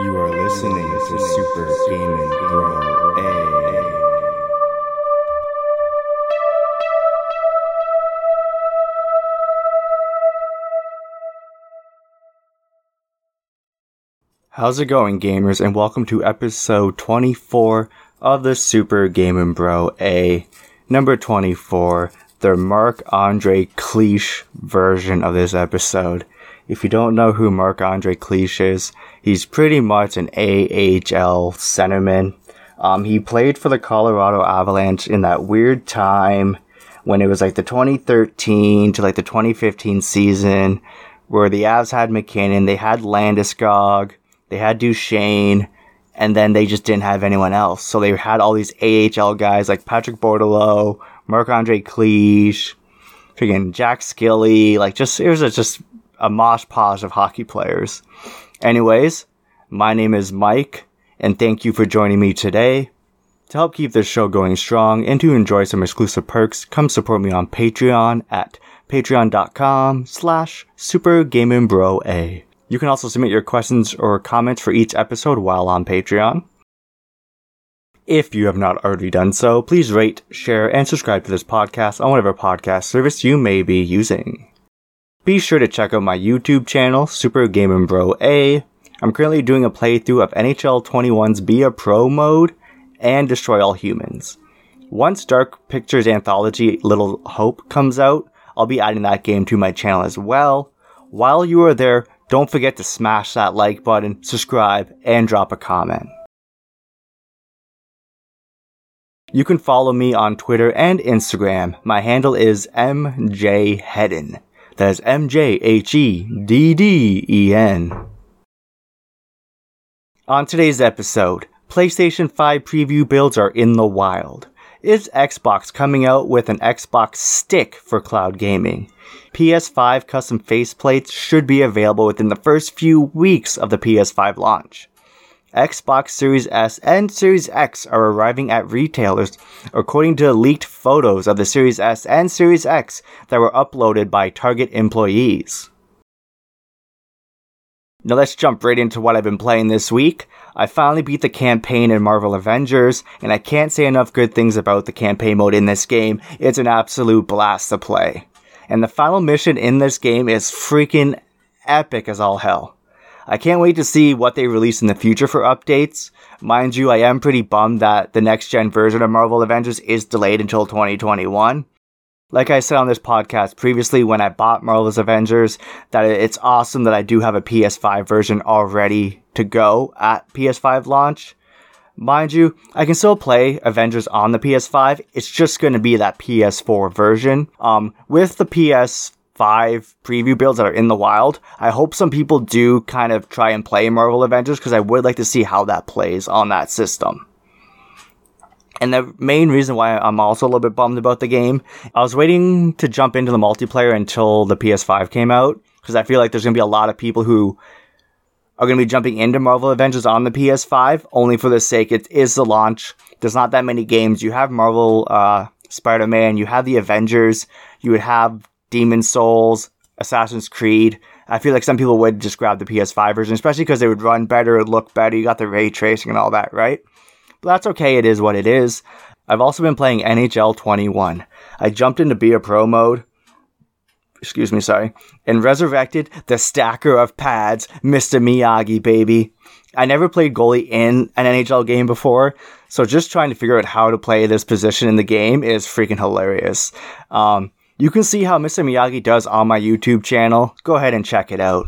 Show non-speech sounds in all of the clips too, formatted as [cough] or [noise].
You are listening to Super Gaming Bro A. How's it going, gamers, and welcome to episode 24 of the Super Gaming Bro A. Number 24, the Marc Andre Cliche version of this episode. If you don't know who Marc Andre Cliche is, he's pretty much an AHL centerman. Um, he played for the Colorado Avalanche in that weird time when it was like the 2013 to like the 2015 season where the Avs had MacKinnon, they had Landeskog, they had Duchene, and then they just didn't have anyone else. So they had all these AHL guys like Patrick Bordeleau, Marc Andre Cliche, freaking Jack Skille, like just it was just a mosh posh of hockey players. Anyways, my name is Mike, and thank you for joining me today. To help keep this show going strong and to enjoy some exclusive perks, come support me on Patreon at patreon.com slash supergamingbroa. You can also submit your questions or comments for each episode while on Patreon. If you have not already done so, please rate, share, and subscribe to this podcast on whatever podcast service you may be using. Be sure to check out my YouTube channel, Super Gaming Bro A. I'm currently doing a playthrough of NHL 21's Be a Pro mode and Destroy All Humans. Once Dark Pictures Anthology Little Hope comes out, I'll be adding that game to my channel as well. While you are there, don't forget to smash that like button, subscribe, and drop a comment. You can follow me on Twitter and Instagram. My handle is MJHedden. That is M J H E D D E N. On today's episode, PlayStation 5 preview builds are in the wild. Is Xbox coming out with an Xbox stick for cloud gaming? PS5 custom faceplates should be available within the first few weeks of the PS5 launch. Xbox Series S and Series X are arriving at retailers according to leaked photos of the Series S and Series X that were uploaded by Target employees. Now let's jump right into what I've been playing this week. I finally beat the campaign in Marvel Avengers, and I can't say enough good things about the campaign mode in this game. It's an absolute blast to play. And the final mission in this game is freaking epic as all hell. I can't wait to see what they release in the future for updates. Mind you, I am pretty bummed that the next gen version of Marvel Avengers is delayed until 2021. Like I said on this podcast previously when I bought Marvel's Avengers, that it's awesome that I do have a PS5 version already to go at PS5 launch. Mind you, I can still play Avengers on the PS5. It's just going to be that PS4 version. Um, with the PS5 preview builds that are in the wild, I hope some people do kind of try and play Marvel Avengers because I would like to see how that plays on that system. And the main reason why I'm also a little bit bummed about the game, I was waiting to jump into the multiplayer until the PS5 came out because I feel like there's going to be a lot of people who are going to be jumping into Marvel Avengers on the PS5 only for the sake it is the launch. There's not that many games. You have Marvel uh, Spider-Man, you have the Avengers, you would have Demon's Souls, Assassin's Creed. I feel like some people would just grab the PS5 version, especially because they would run better, look better. You got the ray tracing and all that, right? But that's okay. It is what it is. I've also been playing NHL 21. I jumped into Be a Pro mode. Excuse me, sorry. And resurrected the stacker of pads, Mr. Miyagi, baby. I never played goalie in an NHL game before, so just trying to figure out how to play this position in the game is freaking hilarious. Um, you can see how Mr. Miyagi does on my YouTube channel. Go ahead and check it out.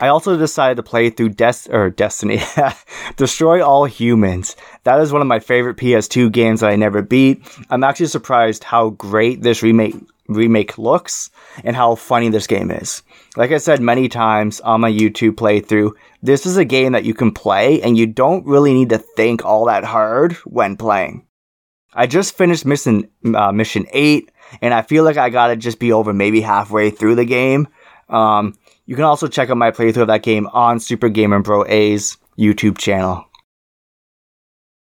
I also decided to play through Des- or Destiny, [laughs] Destroy All Humans. That is one of my favorite PS2 games that I never beat. I'm actually surprised how great this remake remake looks and how funny this game is. Like I said many times on my YouTube playthrough, this is a game that you can play and you don't really need to think all that hard when playing. I just finished mission uh, mission 8 and I feel like I got to just be over maybe halfway through the game. Um, you can also check out my playthrough of that game on Super Gamer Bro A's YouTube channel.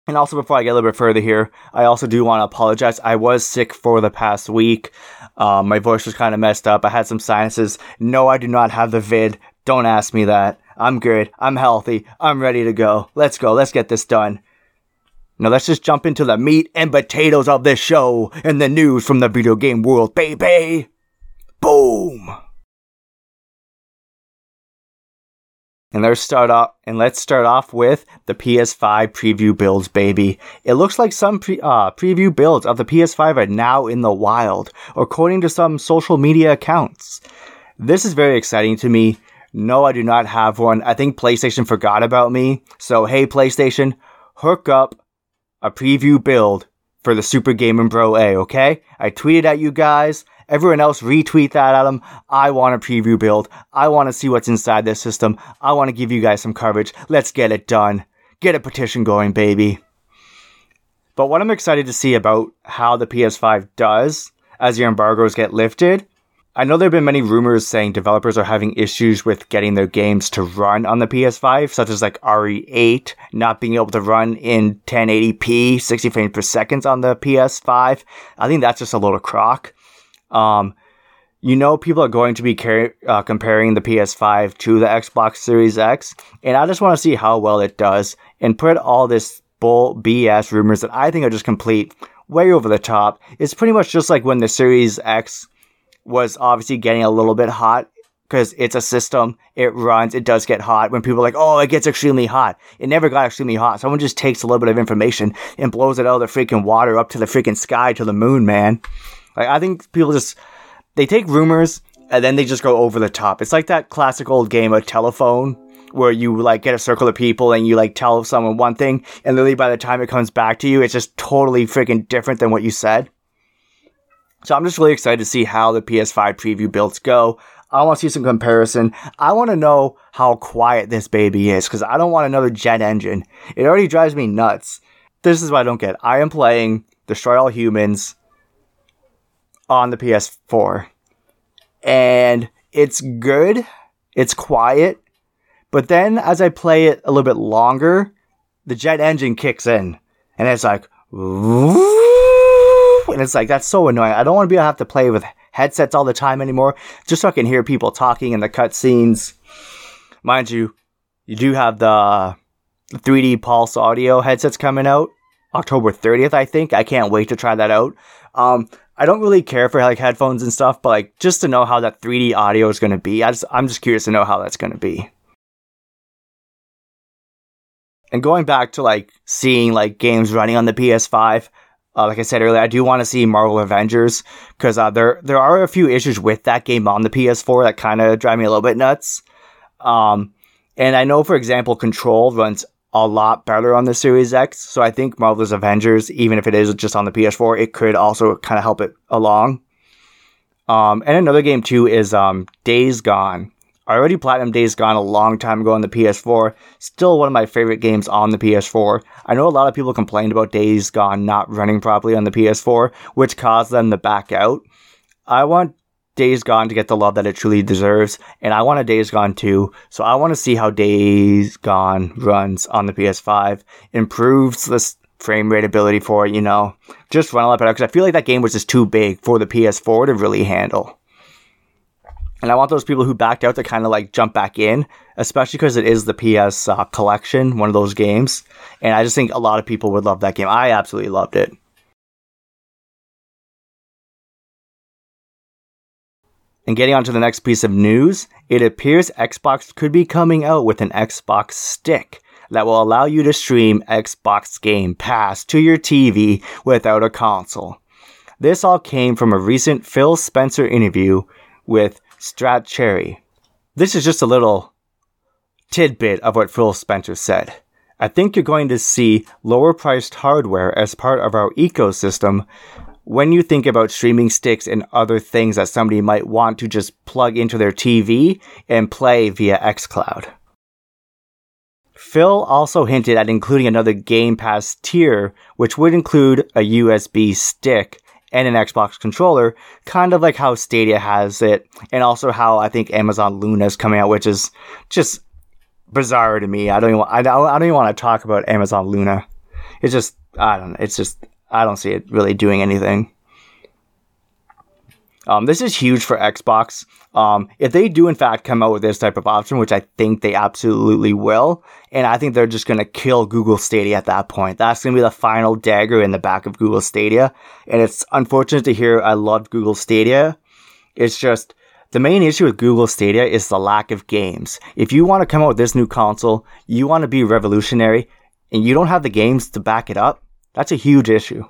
And also, before I get a little bit further here, I also do want to apologize. I was sick for the past week. Um, my voice was kind of messed up. I had some sinuses. No, I do not have the vid. Don't ask me that. I'm good. I'm healthy. I'm ready to go. Let's go. Let's get this done. Now let's just jump into the meat and potatoes of this show and the news from the video game world, baby. Boom. And let's start off and let's start off with the PS5 preview builds, baby. It looks like some pre- uh, preview builds of the PS5 are now in the wild, according to some social media accounts. This is very exciting to me. No, I do not have one. I think PlayStation forgot about me. So hey, PlayStation, hook up a preview build for the Super Gaming Bro A, okay? I tweeted at you guys. Everyone else retweet that at them. I want a preview build. I want to see what's inside this system. I want to give you guys some coverage. Let's get it done. Get a petition going, baby. But what I'm excited to see about how the PS5 does as your embargoes get lifted I know there have been many rumors saying developers are having issues with getting their games to run on the PS5, such as like RE8 not being able to run in 1080p, 60 frames per second on the PS5. I think that's just a little crock. Um, you know, people are going to be car- uh, comparing the PS5 to the Xbox Series X, and I just want to see how well it does and put all this bull BS rumors that I think are just complete way over the top. It's pretty much just like when the Series X was obviously getting a little bit hot because it's a system. It runs. It does get hot. When people are like, oh, it gets extremely hot. It never got extremely hot. Someone just takes a little bit of information and blows it out of the freaking water up to the freaking sky to the moon, man. Like, I think people just, they take rumors and then they just go over the top. It's like that classic old game of telephone where you like get a circle of people and you like tell someone one thing and literally by the time it comes back to you, it's just totally freaking different than what you said. So I'm just really excited to see how the PS5 preview builds go. I want to see some comparison. I want to know how quiet this baby is because I don't want another jet engine. It already drives me nuts. This is what I don't get. I am playing Destroy All Humans on the PS4 and it's good. It's quiet. But then as I play it a little bit longer, the jet engine kicks in and it's like, [laughs] and it's like that's so annoying. I don't want to be able to have to play with headsets all the time anymore, just so I can hear people talking in the cutscenes. Mind you, you do have the 3D Pulse Audio headsets coming out October 30th, I think. I can't wait to try that out. Um, I don't really care for like headphones and stuff, but like just to know how that 3D audio is going to be, I just I'm just curious to know how that's going to be. And going back to like seeing like games running on the PS5, uh, like I said earlier, I do want to see Marvel Avengers because uh, there there are a few issues with that game on the PS4 that kind of drive me a little bit nuts. Um, and I know, for example, Control runs a lot better on the Series X, so I think Marvel's Avengers, even if it is just on the PS4, it could also kind of help it along. Um, and another game too is um, Days Gone. I already platinum Days Gone a long time ago on the PS4. Still one of my favorite games on the PS4. I know a lot of people complained about Days Gone not running properly on the PS4, which caused them to back out. I want Days Gone to get the love that it truly deserves, and I want a Days Gone 2, so I want to see how Days Gone runs on the PS5, improves the frame rate ability for it, you know, just run a lot better, because I feel like that game was just too big for the PS4 to really handle. And I want those people who backed out to kind of like jump back in, especially because it is the PS uh, collection, one of those games. And I just think a lot of people would love that game. I absolutely loved it. And getting on to the next piece of news, it appears Xbox could be coming out with an Xbox stick that will allow you to stream Xbox Game Pass to your TV without a console. This all came from a recent Phil Spencer interview with Stratechery. This is just a little tidbit of what Phil Spencer said. I think you're going to see lower priced hardware as part of our ecosystem when you think about streaming sticks and other things that somebody might want to just plug into their TV and play via xCloud. Phil also hinted at including another Game Pass tier, which would include a USB stick and an Xbox controller, kind of like how Stadia has it, and also how I think Amazon Luna is coming out, which is just bizarre to me. I don't even I don't, I don't even want to talk about Amazon Luna. It's just I don't it's just I don't see it really doing anything. Um, this is huge for Xbox. Um, if they do in fact come out with this type of option, which I think they absolutely will, and I think they're just going to kill Google Stadia at that point. That's going to be the final dagger in the back of Google Stadia. And it's unfortunate to hear I love Google Stadia. It's just the main issue with Google Stadia is the lack of games. If you want to come out with this new console, you want to be revolutionary, and you don't have the games to back it up, that's a huge issue.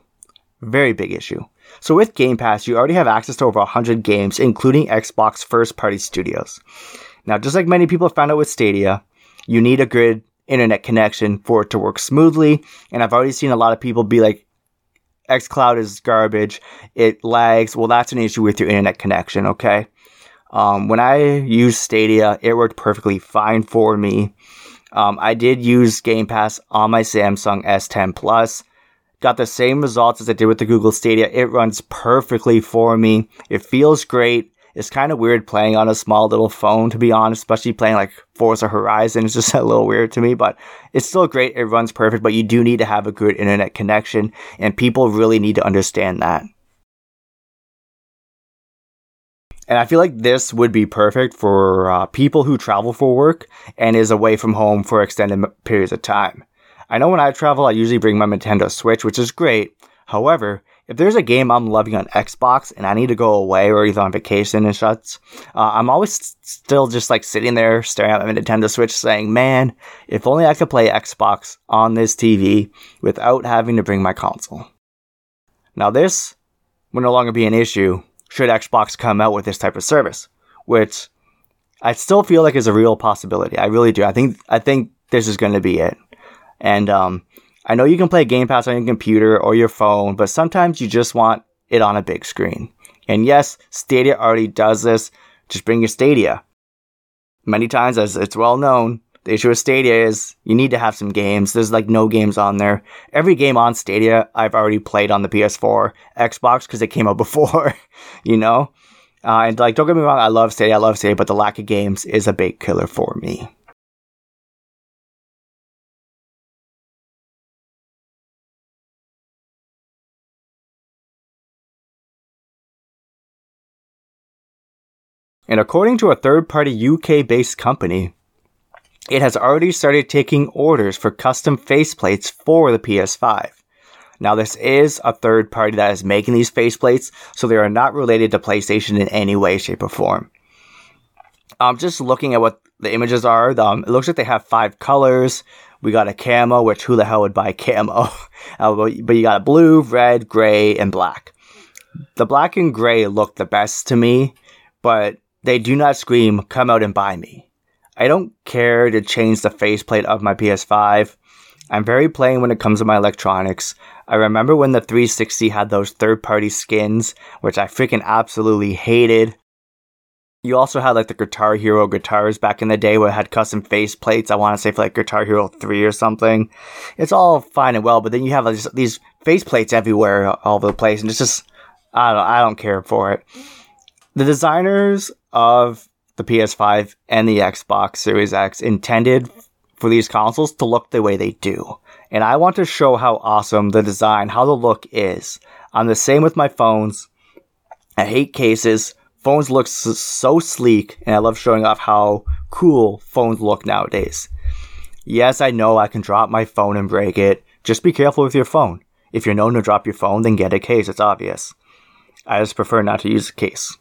Very big issue. So with Game Pass, you already have access to over 100 games, including Xbox first party studios. Now, just like many people found out with Stadia, you need a good internet connection for it to work smoothly. And I've already seen a lot of people be like, xCloud is garbage. It lags. Well, that's an issue with your internet connection, okay? Um, when I used Stadia, it worked perfectly fine for me. Um, I did use Game Pass on my Samsung S10 Plus got the same results as I did with the Google Stadia. It runs perfectly for me. It feels great. It's kind of weird playing on a small little phone, to be honest, especially playing like Forza Horizon. It's just [laughs] a little weird to me, but it's still great. It runs perfect, but you do need to have a good internet connection, and people really need to understand that. And I feel like this would be perfect for uh, people who travel for work and is away from home for extended periods of time. I know when I travel, I usually bring my Nintendo Switch, which is great. However, if there's a game I'm loving on Xbox and I need to go away or either on vacation and such, uh, I'm always still just like sitting there staring at my Nintendo Switch saying, man, if only I could play Xbox on this TV without having to bring my console. Now, this will no longer be an issue should Xbox come out with this type of service, which I still feel like is a real possibility. I really do. I think, I think this is going to be it. And um, I know you can play Game Pass on your computer or your phone, but sometimes you just want it on a big screen. And yes, Stadia already does this. Just bring your Stadia. Many times, as it's well known, the issue with Stadia is you need to have some games. There's like no games on there. Every game on Stadia I've already played on the PS4, Xbox because it came out [laughs] before, you know? Uh, and like, don't get me wrong, I love Stadia, I love Stadia, but the lack of games is a big killer for me. And according to a third party UK based company, it has already started taking orders for custom faceplates for the PS5. Now, this is a third party that is making these faceplates, so they are not related to PlayStation in any way, shape, or form. I'm um, just looking at what the images are. Um, it looks like they have five colors. We got a camo, which who the hell would buy [laughs] camo? uh, but you got blue, red, gray, and black. The black and gray look the best to me, but they do not scream, come out and buy me. I don't care to change the faceplate of my PS5. I'm very plain when it comes to my electronics. I remember when the 360 had those third party skins, which I freaking absolutely hated. You also had like the Guitar Hero guitars back in the day where it had custom faceplates. I want to say for like Guitar Hero 3 or something. It's all fine and well, but then you have like, these faceplates everywhere all over the place, and it's just, I don't, I don't care for it. The designers of the PS5 and the Xbox Series X intended for these consoles to look the way they do. And I want to show how awesome the design, how the look is. I'm the same with my phones. I hate cases. Phones look so sleek, and I love showing off how cool phones look nowadays. Yes, I know I can drop my phone and break it. Just be careful with your phone. If you're known to drop your phone, then get a case, it's obvious. I just prefer not to use a case.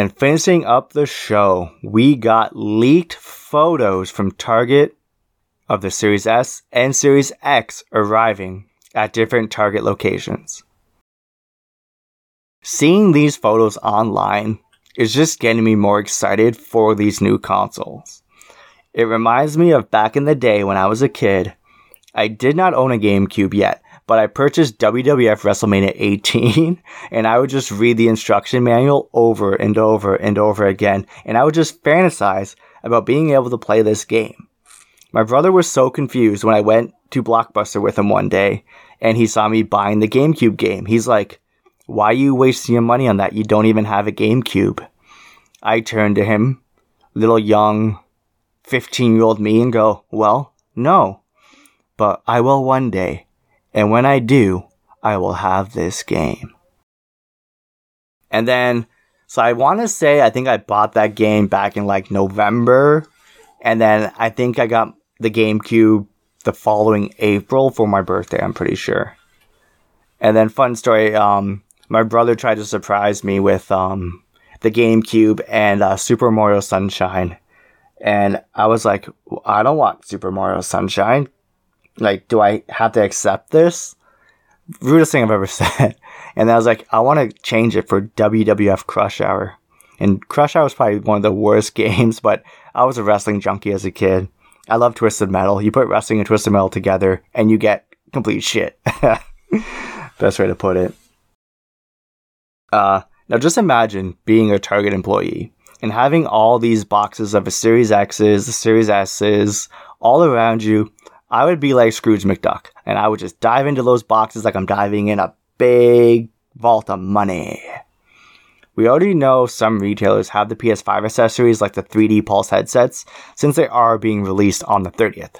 And finishing up the show, we got leaked photos from Target of the Series S and Series X arriving at different Target locations. Seeing these photos online is just getting me more excited for these new consoles. It reminds me of back in the day when I was a kid. I did not own a GameCube yet, but I purchased WWF WrestleMania 18 [laughs] and I would just read the instruction manual over and over and over again. And I would just fantasize about being able to play this game. My brother was so confused when I went to Blockbuster with him one day and he saw me buying the GameCube game. He's like, why are you wasting your money on that? You don't even have a GameCube. I turned to him, little young 15 year old me, and go, well, no, but I will one day. And when I do, I will have this game. And then, so I want to say, I think I bought that game back in like November. And then I think I got the GameCube the following April for my birthday, I'm pretty sure. And then, fun story, um, my brother tried to surprise me with um, the GameCube and uh, Super Mario Sunshine. And I was like, I don't want Super Mario Sunshine. Like, do I have to accept this? Rudest thing I've ever [laughs] said. And I was like, I want to change it for WWF Crush Hour. And Crush Hour was probably one of the worst [laughs] games, but I was a wrestling junkie as a kid. I love Twisted Metal. You put wrestling and Twisted Metal together, and you get complete shit. [laughs] Best way to put it. Uh, now just imagine being a Target employee and having all these boxes of a Series X's, Series S's all around you. I would be like Scrooge McDuck and I would just dive into those boxes like I'm diving in a big vault of money. We already know some retailers have the PS5 accessories like the 3D Pulse headsets since they are being released on the 30th.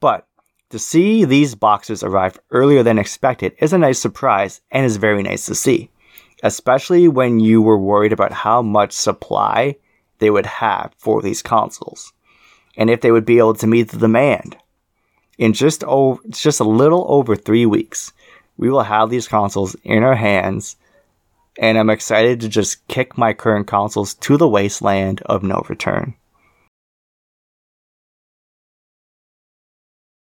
But to see these boxes arrive earlier than expected is a nice surprise and is very nice to see especially when you were worried about how much supply they would have for these consoles and if they would be able to meet the demand. In just over, just a little over three weeks, we will have these consoles in our hands, and I'm excited to just kick my current consoles to the wasteland of no return.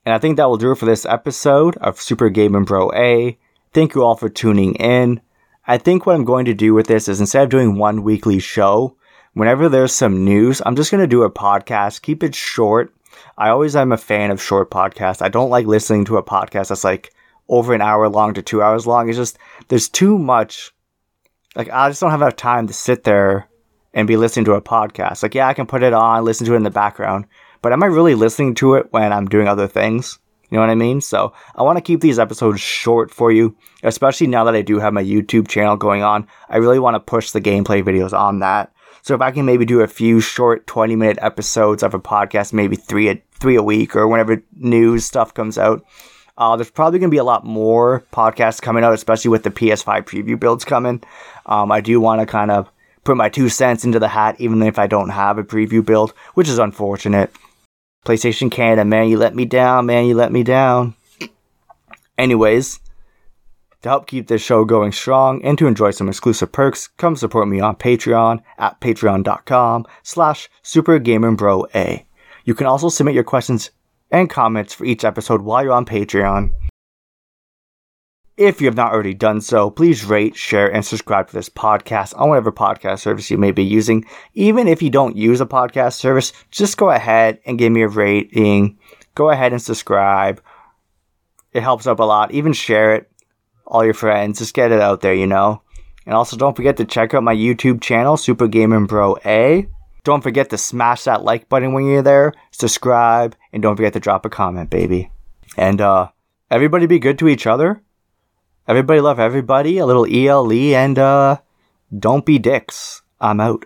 And I think that will do it for this episode of Super Gaming Bro A. Thank you all for tuning in. I think what I'm going to do with this is instead of doing one weekly show, whenever there's some news, I'm just going to do a podcast, keep it short. I always am a fan of short podcasts. I don't like listening to a podcast that's like over an hour long to two hours long. It's just, there's too much. Like, I just don't have enough time to sit there and be listening to a podcast. Like, yeah, I can put it on, listen to it in the background, but am I really listening to it when I'm doing other things? You know what I mean? So I want to keep these episodes short for you, especially now that I do have my YouTube channel going on. I really want to push the gameplay videos on that. So if I can maybe do a few short 20 minute episodes of a podcast, maybe three a, three a week or whenever news stuff comes out, uh, there's probably going to be a lot more podcasts coming out, especially with the PS5 preview builds coming. Um, I do want to kind of put my two cents into the hat, even if I don't have a preview build, which is unfortunate. PlayStation Canada, man, you let me down, man, you let me down. Anyways, to help keep this show going strong and to enjoy some exclusive perks, come support me on Patreon at patreon.com slash supergamingbroa. You can also submit your questions and comments for each episode while you're on Patreon. If you have not already done so, please rate, share, and subscribe to this podcast on whatever podcast service you may be using. Even if you don't use a podcast service, just go ahead and give me a rating. Go ahead and subscribe. It helps up a lot. Even share it. All your friends. Just get it out there, you know? And also don't forget to check out my YouTube channel, Super Gaming Bro A. Don't forget to smash that like button when you're there, subscribe, and don't forget to drop a comment, baby. And uh everybody be good to each other Everybody love everybody. A little ELE and uh, don't be dicks. I'm out.